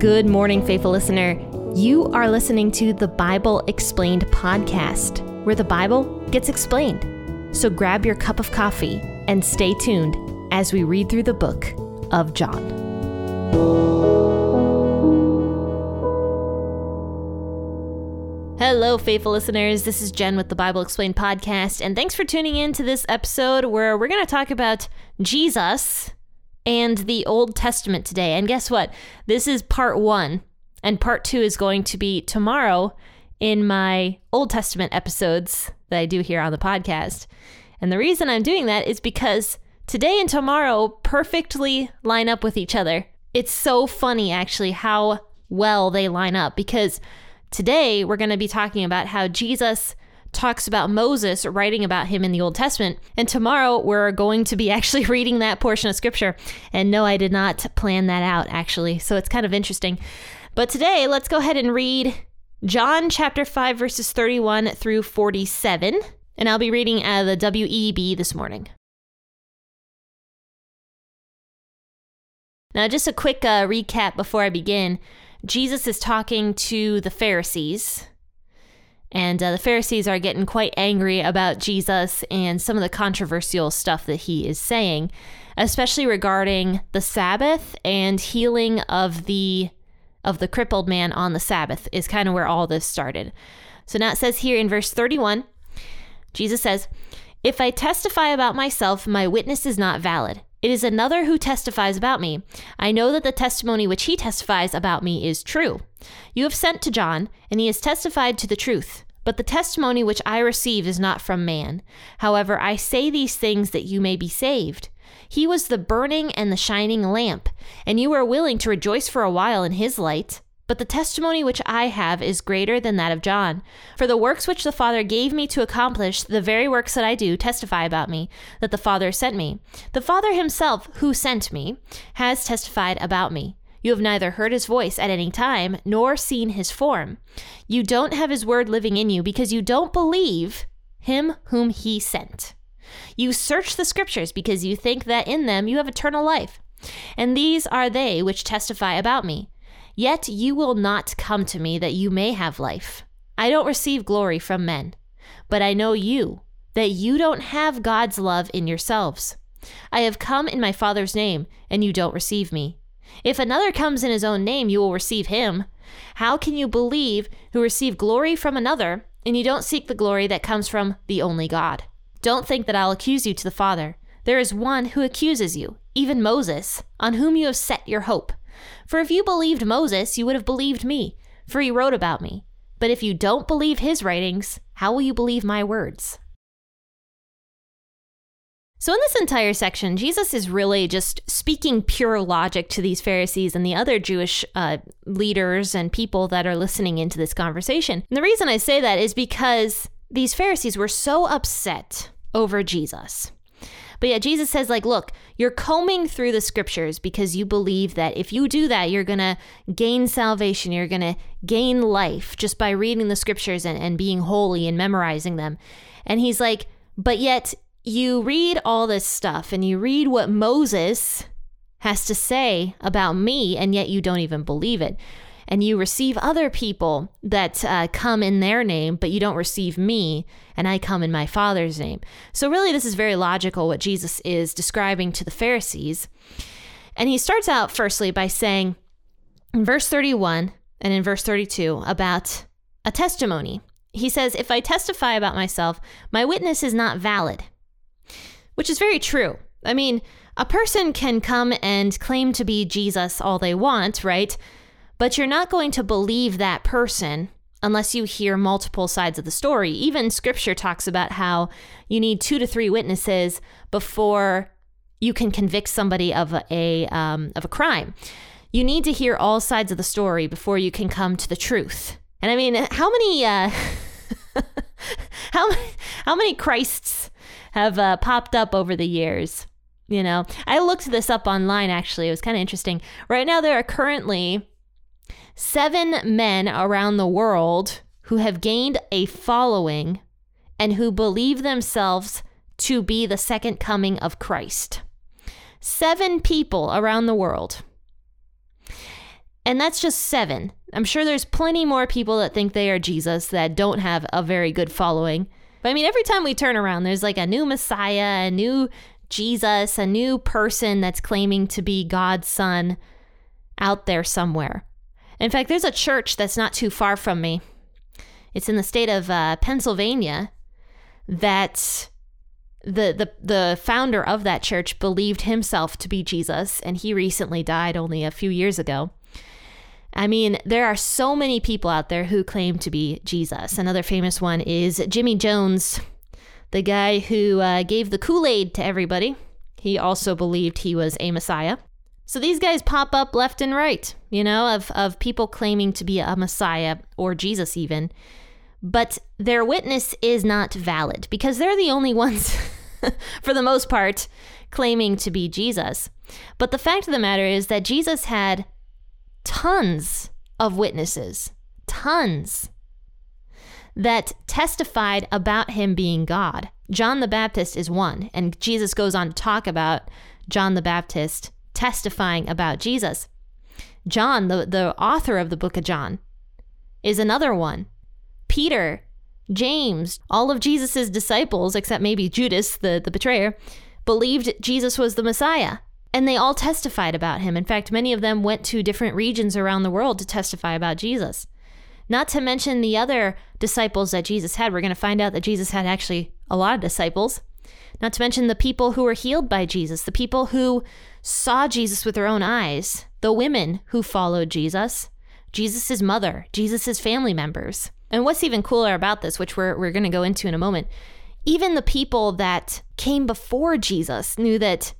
Good morning, faithful listener. You are listening to the Bible Explained podcast, where the Bible gets explained. So grab your cup of coffee and stay tuned as we read through the book of John. Hello, faithful listeners. This is Jen with the Bible Explained podcast, and thanks for tuning in to this episode where we're going to talk about Jesus and the Old Testament today. And guess what? This is part one, and part two is going to be tomorrow in my Old Testament episodes that I do here on the podcast. And the reason I'm doing that is because today and tomorrow perfectly line up with each other. It's so funny, actually, how well they line up because today we're going to be talking about how Jesus talks about Moses writing about him in the Old Testament. And tomorrow we're going to be actually reading that portion of scripture. And no, I did not plan that out actually. So it's kind of interesting. But today, let's go ahead and read John chapter 5, verses 31 through 47. And I'll be reading out of the WEB this morning. Now, just a quick uh, recap before I begin. Jesus is talking to the Pharisees, and uh, the Pharisees are getting quite angry about Jesus and some of the controversial stuff that he is saying, especially regarding the Sabbath and healing of the of the crippled man on the Sabbath is kind of where all this started. So now it says here in verse 31, Jesus says, "If I testify about myself, my witness is not valid. It is another who testifies about me. I know that the testimony which he testifies about me is true. You have sent to John, and he has testified to the truth. But the testimony which I receive is not from man. However, I say these things that you may be saved. He was the burning and the shining lamp, and you were willing to rejoice for a while in his light. But the testimony which I have is greater than that of John. For the works which the Father gave me to accomplish, the very works that I do, testify about me, that the Father sent me. The Father himself, who sent me, has testified about me. You have neither heard his voice at any time, nor seen his form. You don't have his word living in you because you don't believe him whom he sent. You search the scriptures because you think that in them you have eternal life. And these are they which testify about me. Yet you will not come to me that you may have life. I don't receive glory from men, but I know you, that you don't have God's love in yourselves. I have come in my Father's name, and you don't receive me. If another comes in his own name, you will receive him. How can you believe who receive glory from another, and you don't seek the glory that comes from the only God? Don't think that I'll accuse you to the Father. There is one who accuses you, even Moses, on whom you have set your hope. For if you believed Moses, you would have believed me, for he wrote about me. But if you don't believe his writings, how will you believe my words? So, in this entire section, Jesus is really just speaking pure logic to these Pharisees and the other Jewish uh, leaders and people that are listening into this conversation. And the reason I say that is because these Pharisees were so upset over Jesus. But yeah, Jesus says, like, look, you're combing through the scriptures because you believe that if you do that, you're going to gain salvation. You're going to gain life just by reading the scriptures and, and being holy and memorizing them. And he's like, but yet you read all this stuff and you read what Moses has to say about me, and yet you don't even believe it and you receive other people that uh, come in their name, but you don't receive me, and I come in my Father's name. So, really, this is very logical what Jesus is describing to the Pharisees. And he starts out firstly by saying in verse 31 and in verse 32 about a testimony. He says, If I testify about myself, my witness is not valid, which is very true. I mean, a person can come and claim to be Jesus all they want, right? But you're not going to believe that person unless you hear multiple sides of the story. Even scripture talks about how you need two to three witnesses before you can convict somebody of a um, of a crime. You need to hear all sides of the story before you can come to the truth. And I mean, how many uh, how how many Christs have uh, popped up over the years? You know, I looked this up online. Actually, it was kind of interesting. Right now, there are currently seven men around the world who have gained a following and who believe themselves to be the second coming of Christ. Seven people around the world. And that's just seven. I'm sure there's plenty more people that think they are Jesus that don't have a very good following. But I mean, every time we turn around, there's like a new Messiah, a new Jesus, a new person that's claiming to be God's son out there somewhere. In fact, there's a church that's not too far from me. It's in the state of uh, Pennsylvania that the, the the founder of that church believed himself to be Jesus, and he recently died only a few years ago. I mean, there are so many people out there who claim to be Jesus. Another famous one is Jimmy Jones, the guy who uh, gave the Kool Aid to everybody. He also believed he was a Messiah. So these guys pop up left and right, you know, of, of people claiming to be a Messiah or Jesus even. But their witness is not valid because they're the only ones, for the most part, claiming to be Jesus. But the fact of the matter is that Jesus had tons of witnesses, tons, that testified about him being God. John the Baptist is one, and Jesus goes on to talk about John the Baptist testifying about Jesus. John, the, the author of the book of John, is another one. Peter, James, all of Jesus' disciples, except maybe Judas, the, the betrayer, believed Jesus was the Messiah. And they all testified about him. In fact, many of them went to different regions around the world to testify about Jesus. Not to mention the other disciples that Jesus had. We're going to find out that Jesus had actually a lot of disciples. Not to mention the people who were healed by Jesus, the people who saw Jesus with their own eyes, the women who followed Jesus, Jesus' mother, Jesus' family members. And what's even cooler about this, which we're, we're going to go into in a moment, even the people that came before Jesus knew that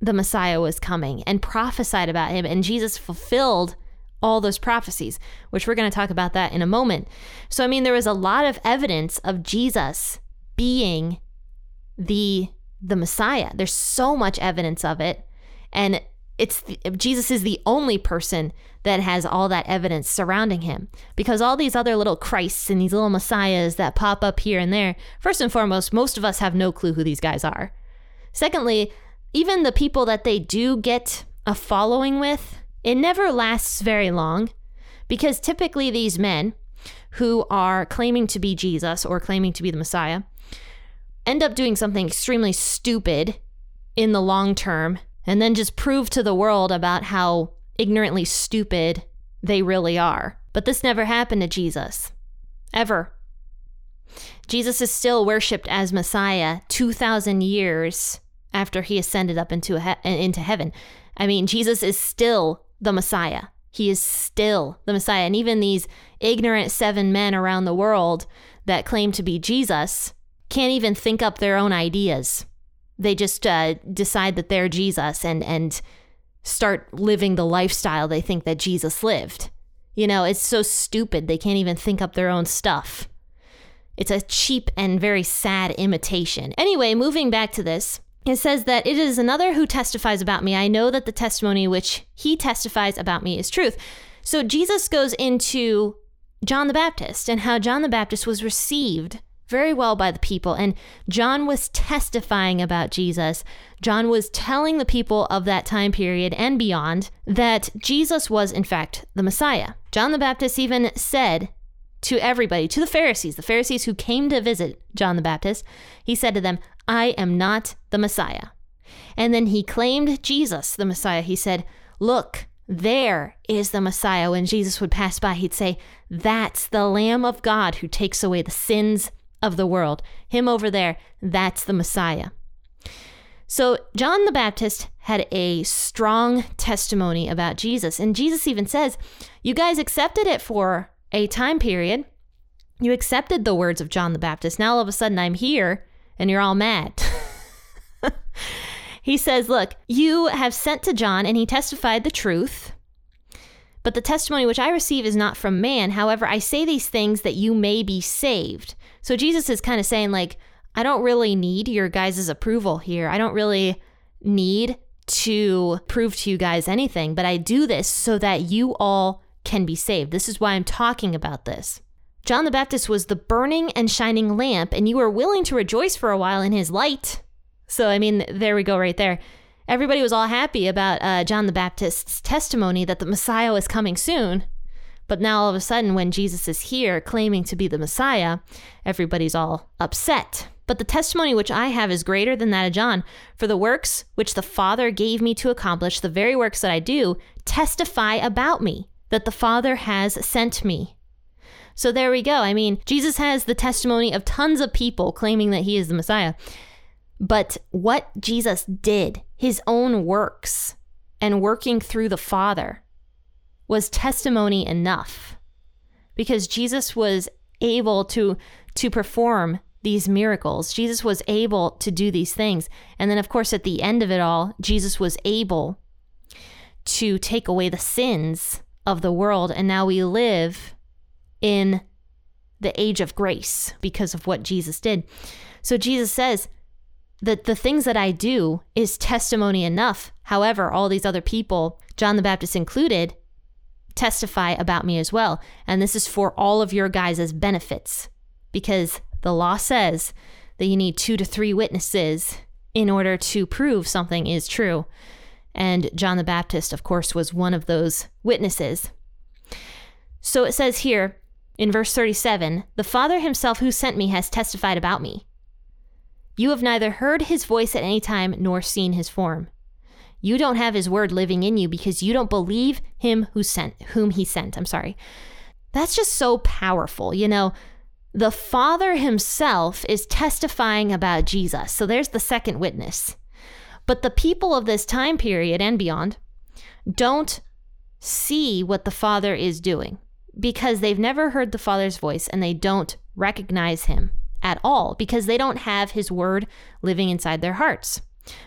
the Messiah was coming and prophesied about him, and Jesus fulfilled all those prophecies, which we're going to talk about that in a moment. So, I mean, there was a lot of evidence of Jesus being the the Messiah. There's so much evidence of it, and it's Jesus is the only person that has all that evidence surrounding him. Because all these other little Christs and these little messiahs that pop up here and there first and foremost most of us have no clue who these guys are. Secondly even the people that they do get a following with, it never lasts very long. Because typically these men who are claiming to be Jesus or claiming to be the Messiah end up doing something extremely stupid in the long term and then just prove to the world about how ignorantly stupid they really are. But this never happened to Jesus. Ever. Jesus is still worshiped as Messiah 2,000 years after he ascended up into he- into heaven. I mean, Jesus is still the Messiah. He is still the Messiah. And even these ignorant seven men around the world that claim to be Jesus can't even think up their own ideas. They just uh, decide that they're Jesus and and start living the lifestyle they think that Jesus lived. You know, it's so stupid they can't even think up their own stuff. It's a cheap and very sad imitation. Anyway, moving back to this, it says that it is another who testifies about me. I know that the testimony which he testifies about me is truth. So Jesus goes into John the Baptist and how John the Baptist was received very well by the people. And John was testifying about Jesus. John was telling the people of that time period and beyond that Jesus was, in fact, the Messiah. John the Baptist even said to everybody, to the Pharisees, the Pharisees who came to visit John the Baptist, he said to them, I am not the Messiah. And then he claimed Jesus, the Messiah. He said, Look, there is the Messiah. When Jesus would pass by, he'd say, That's the Lamb of God who takes away the sins of the world. Him over there, that's the Messiah. So, John the Baptist had a strong testimony about Jesus. And Jesus even says, You guys accepted it for a time period. You accepted the words of John the Baptist. Now all of a sudden I'm here and you're all mad. he says, Look, you have sent to John, and he testified the truth. But the testimony which I receive is not from man. However, I say these things that you may be saved. So Jesus is kind of saying, like, I don't really need your guys' approval here. I don't really need to prove to you guys anything, but I do this so that you all can be saved. This is why I'm talking about this. John the Baptist was the burning and shining lamp, and you were willing to rejoice for a while in his light. So, I mean, there we go right there. Everybody was all happy about uh, John the Baptist's testimony that the Messiah was coming soon. But now all of a sudden, when Jesus is here claiming to be the Messiah, everybody's all upset. But the testimony which I have is greater than that of John. For the works which the Father gave me to accomplish, the very works that I do, testify about me, that the Father has sent me. So there we go. I mean, Jesus has the testimony of tons of people claiming that he is the Messiah. But what Jesus did, his own works, and working through the Father, was testimony enough because Jesus was able to to perform these miracles. Jesus was able to do these things. And then of course at the end of it all, Jesus was able to take away the sins of the world and now we live in the age of grace because of what Jesus did. So Jesus says that the things that I do is testimony enough. However, all these other people, John the Baptist included, testify about me as well. And this is for all of your guys' benefits because the law says that you need two to three witnesses in order to prove something is true. And John the Baptist, of course, was one of those witnesses. So it says here in verse 37 The Father himself who sent me has testified about me. You have neither heard his voice at any time nor seen his form. You don't have his word living in you because you don't believe him who sent whom he sent. I'm sorry. That's just so powerful. You know, the Father himself is testifying about Jesus. So there's the second witness. But the people of this time period and beyond don't see what the Father is doing because they've never heard the Father's voice and they don't recognize him at all because they don't have his word living inside their hearts.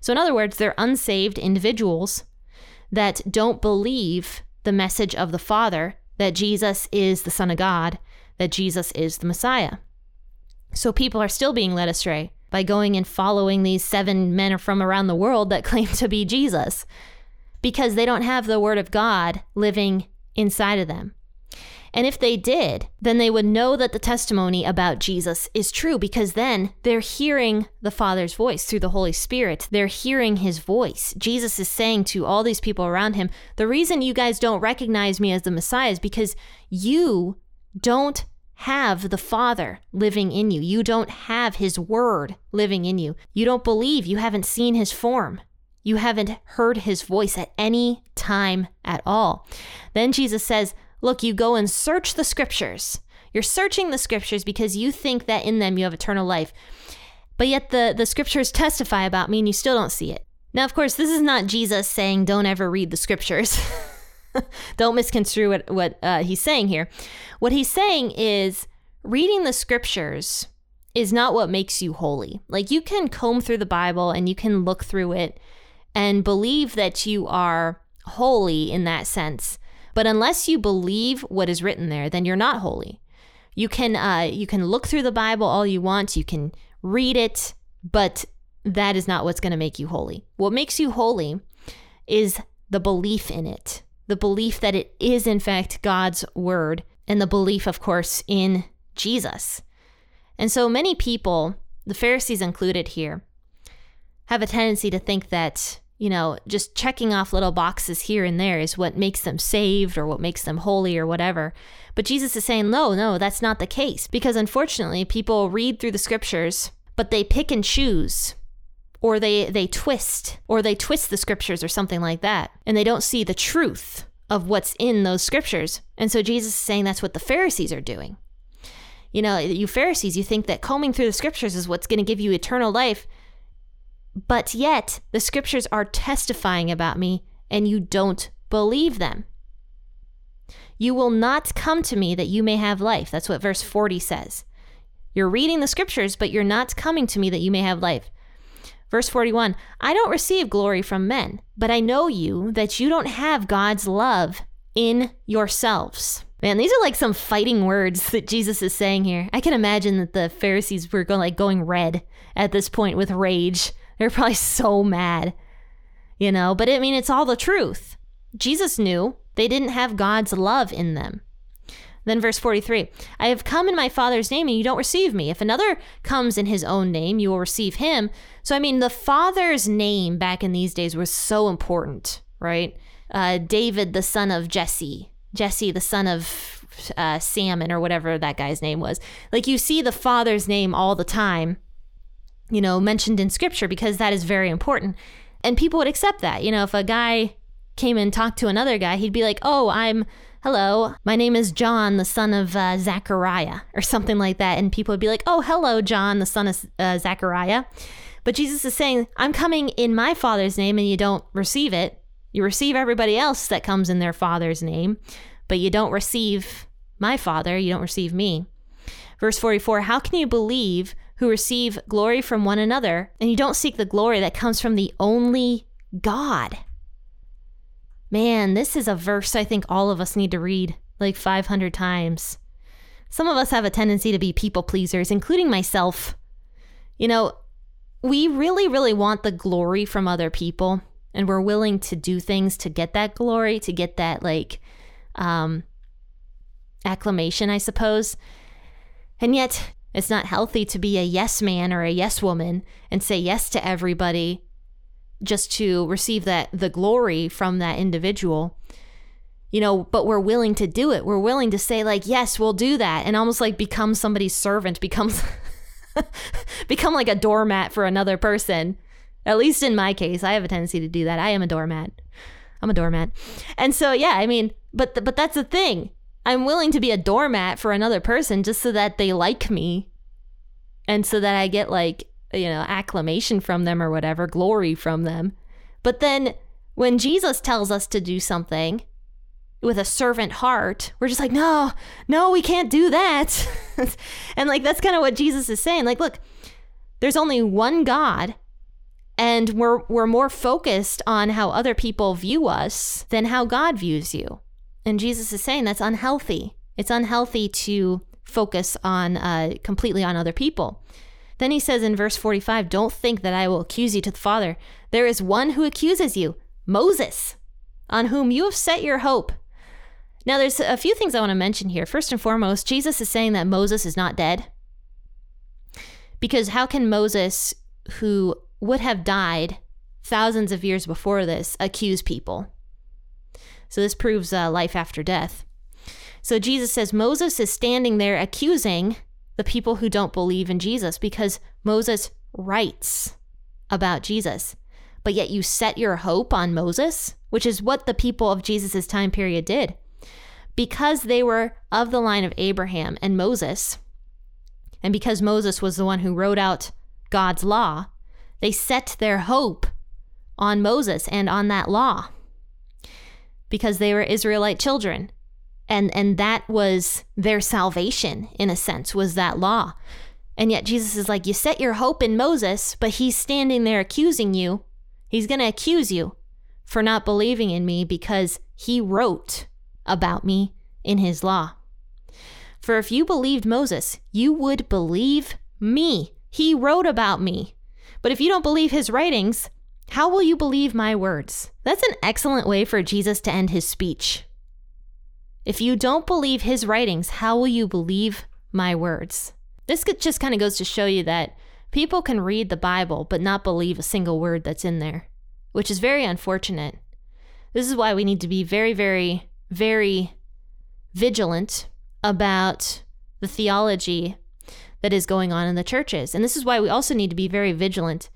So, in other words, they're unsaved individuals that don't believe the message of the Father that Jesus is the Son of God, that Jesus is the Messiah. So, people are still being led astray by going and following these seven men from around the world that claim to be Jesus because they don't have the Word of God living inside of them. And if they did, then they would know that the testimony about Jesus is true because then they're hearing the Father's voice through the Holy Spirit. They're hearing his voice. Jesus is saying to all these people around him, The reason you guys don't recognize me as the Messiah is because you don't have the Father living in you. You don't have his word living in you. You don't believe. You haven't seen his form. You haven't heard his voice at any time at all. Then Jesus says, Look, you go and search the scriptures. You're searching the scriptures because you think that in them you have eternal life. But yet the, the scriptures testify about me and you still don't see it. Now, of course, this is not Jesus saying don't ever read the scriptures. don't misconstrue what, what uh, he's saying here. What he's saying is reading the scriptures is not what makes you holy. Like you can comb through the Bible and you can look through it and believe that you are holy in that sense. But unless you believe what is written there, then you're not holy. You can uh, you can look through the Bible all you want. You can read it, but that is not what's going to make you holy. What makes you holy is the belief in it, the belief that it is in fact God's word, and the belief, of course, in Jesus. And so many people, the Pharisees included here, have a tendency to think that you know, just checking off little boxes here and there is what makes them saved or what makes them holy or whatever. But Jesus is saying, no, no, that's not the case. Because unfortunately, people read through the scriptures, but they pick and choose or they, they twist or they twist the scriptures or something like that. And they don't see the truth of what's in those scriptures. And so Jesus is saying that's what the Pharisees are doing. You know, you Pharisees, you think that combing through the scriptures is what's going to give you eternal life. But yet, the scriptures are testifying about me, and you don't believe them. You will not come to me that you may have life. That's what verse 40 says. You're reading the scriptures, but you're not coming to me that you may have life. Verse 41 I don't receive glory from men, but I know you that you don't have God's love in yourselves. Man, these are like some fighting words that Jesus is saying here. I can imagine that the Pharisees were going like going red at this point with rage. They're probably so mad, you know, but I mean, it's all the truth. Jesus knew they didn't have God's love in them. Then verse 43 I have come in my Father's name, and you don't receive me. If another comes in his own name, you will receive him. So, I mean, the Father's name back in these days was so important, right? Uh, David, the son of Jesse, Jesse, the son of uh, Salmon, or whatever that guy's name was. Like, you see the Father's name all the time, you know, mentioned in scripture because that is very important. And people would accept that. You know, if a guy came and talked to another guy, he'd be like, oh, I'm hello, my name is John, the son of uh, Zachariah, or something like that. And people would be like, oh, hello, John, the son of uh, Zachariah. But Jesus is saying, I'm coming in my Father's name, and you don't receive it. You receive everybody else that comes in their Father's name, but you don't receive my Father, you don't receive me. Verse 44 How can you believe who receive glory from one another, and you don't seek the glory that comes from the only God? Man, this is a verse I think all of us need to read like 500 times. Some of us have a tendency to be people pleasers, including myself. You know, we really, really want the glory from other people, and we're willing to do things to get that glory, to get that, like, um, acclamation, I suppose. And yet, it's not healthy to be a yes man or a yes woman and say yes to everybody just to receive that the glory from that individual. You know but we're willing to do it. We're willing to say like yes we'll do that and almost like become somebody's servant becomes become like a doormat for another person. At least in my case i have a tendency to do that. I am a doormat. I'm a doormat. And so yeah i mean but but that's the thing i'm willing to be a doormat for another person just so that they like me and so that i get like you know, acclamation from them or whatever, glory from them. But then when Jesus tells us to do something with a servant heart, we're just like, no, no, we can't do that. and like, that's kind of what Jesus is saying. Like, look, there's only one God and we're we're more focused on how other people view us than how God views you. And Jesus is saying that's unhealthy. It's unhealthy to focus on uh, completely on other people. Then he says in verse 45, Don't think that I will accuse you to the Father. There is one who accuses you, Moses, on whom you have set your hope. Now, there's a few things I want to mention here. First and foremost, Jesus is saying that Moses is not dead. Because how can Moses, who would have died thousands of years before this, accuse people? So this proves uh, life after death. So Jesus says Moses is standing there accusing the people who don't believe in Jesus because Moses writes about Jesus. But yet you set your hope on Moses, which is what the people of Jesus' time period did. Because they were of the line of Abraham and Moses, and because Moses was the one who wrote out God's law, they set their hope on Moses and on that law because they were Israelite children. And and that was their salvation in a sense was that law. And yet jesus is like you set your hope in moses but he's standing there accusing you. He's going to accuse you for not believing in me because he wrote about me in his law. For if you believed moses you would believe me. He wrote about me. But if you don't believe his writings how will you believe my words that's an excellent way for jesus to end his speech if you don't believe his writings, how will you believe my words? This just kind of goes to show you that people can read the Bible but not believe a single word that's in there, which is very unfortunate. This is why we need to be very, very, very vigilant about the theology that is going on in the churches. And this is why we also need to be very vigilant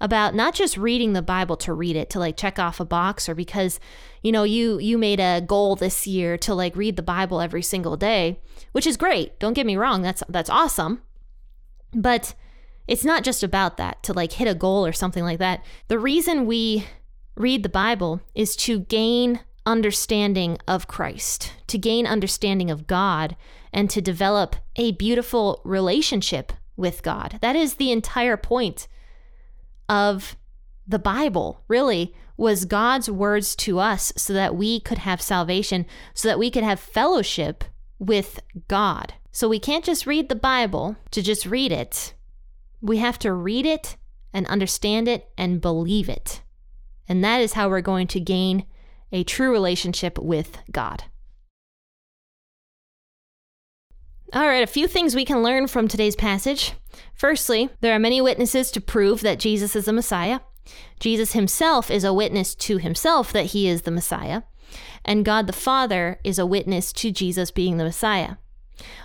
about not just reading the Bible to read it to like check off a box or because you know you you made a goal this year to like read the Bible every single day, which is great. Don't get me wrong, that's that's awesome. But it's not just about that to like hit a goal or something like that. The reason we read the Bible is to gain understanding of Christ, to gain understanding of God, and to develop a beautiful relationship with God. That is the entire point of the Bible, really, was God's words to us so that we could have salvation, so that we could have fellowship with God. So we can't just read the Bible to just read it. We have to read it and understand it and believe it. And that is how we're going to gain a true relationship with God. All right, a few things we can learn from today's passage. Firstly, there are many witnesses to prove that Jesus is the Messiah. Jesus himself is a witness to himself that he is the Messiah. And God the Father is a witness to Jesus being the Messiah.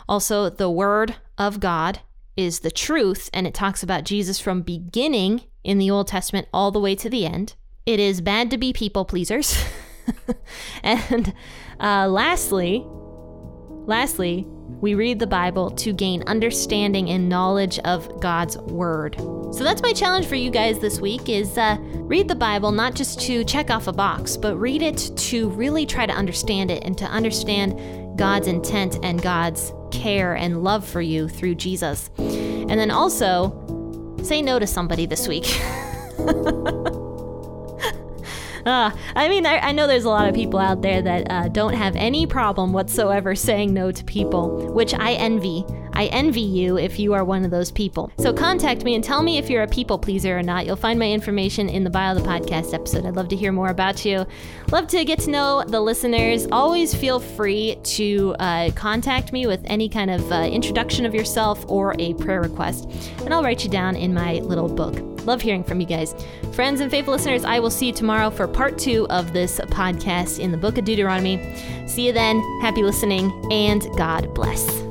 Also, the Word of God is the truth, and it talks about Jesus from beginning in the Old Testament all the way to the end. It is bad to be people pleasers. and uh, lastly, lastly, we read the Bible to gain understanding and knowledge of God's word. So that's my challenge for you guys this week is uh, read the Bible not just to check off a box, but read it to really try to understand it and to understand God's intent and God's care and love for you through Jesus. And then also say no to somebody this week. Uh, I mean, I, I, know there's a lot of people out there that uh, don't have any problem whatsoever saying no to people, which I envy. I envy you if you are one of those people. So contact me and tell me if you're a people pleaser or not. You'll find my information in the bio of the podcast episode. I'd love to hear more about you. Love to get to know the listeners. Always feel free to uh, contact me with any kind of uh, introduction of yourself or a prayer request, and I'll write you down in my little book. Love hearing from you guys. Friends and faithful listeners, I will see you tomorrow for part two of this podcast in the book of Deuteronomy. See you then. Happy listening, and God bless.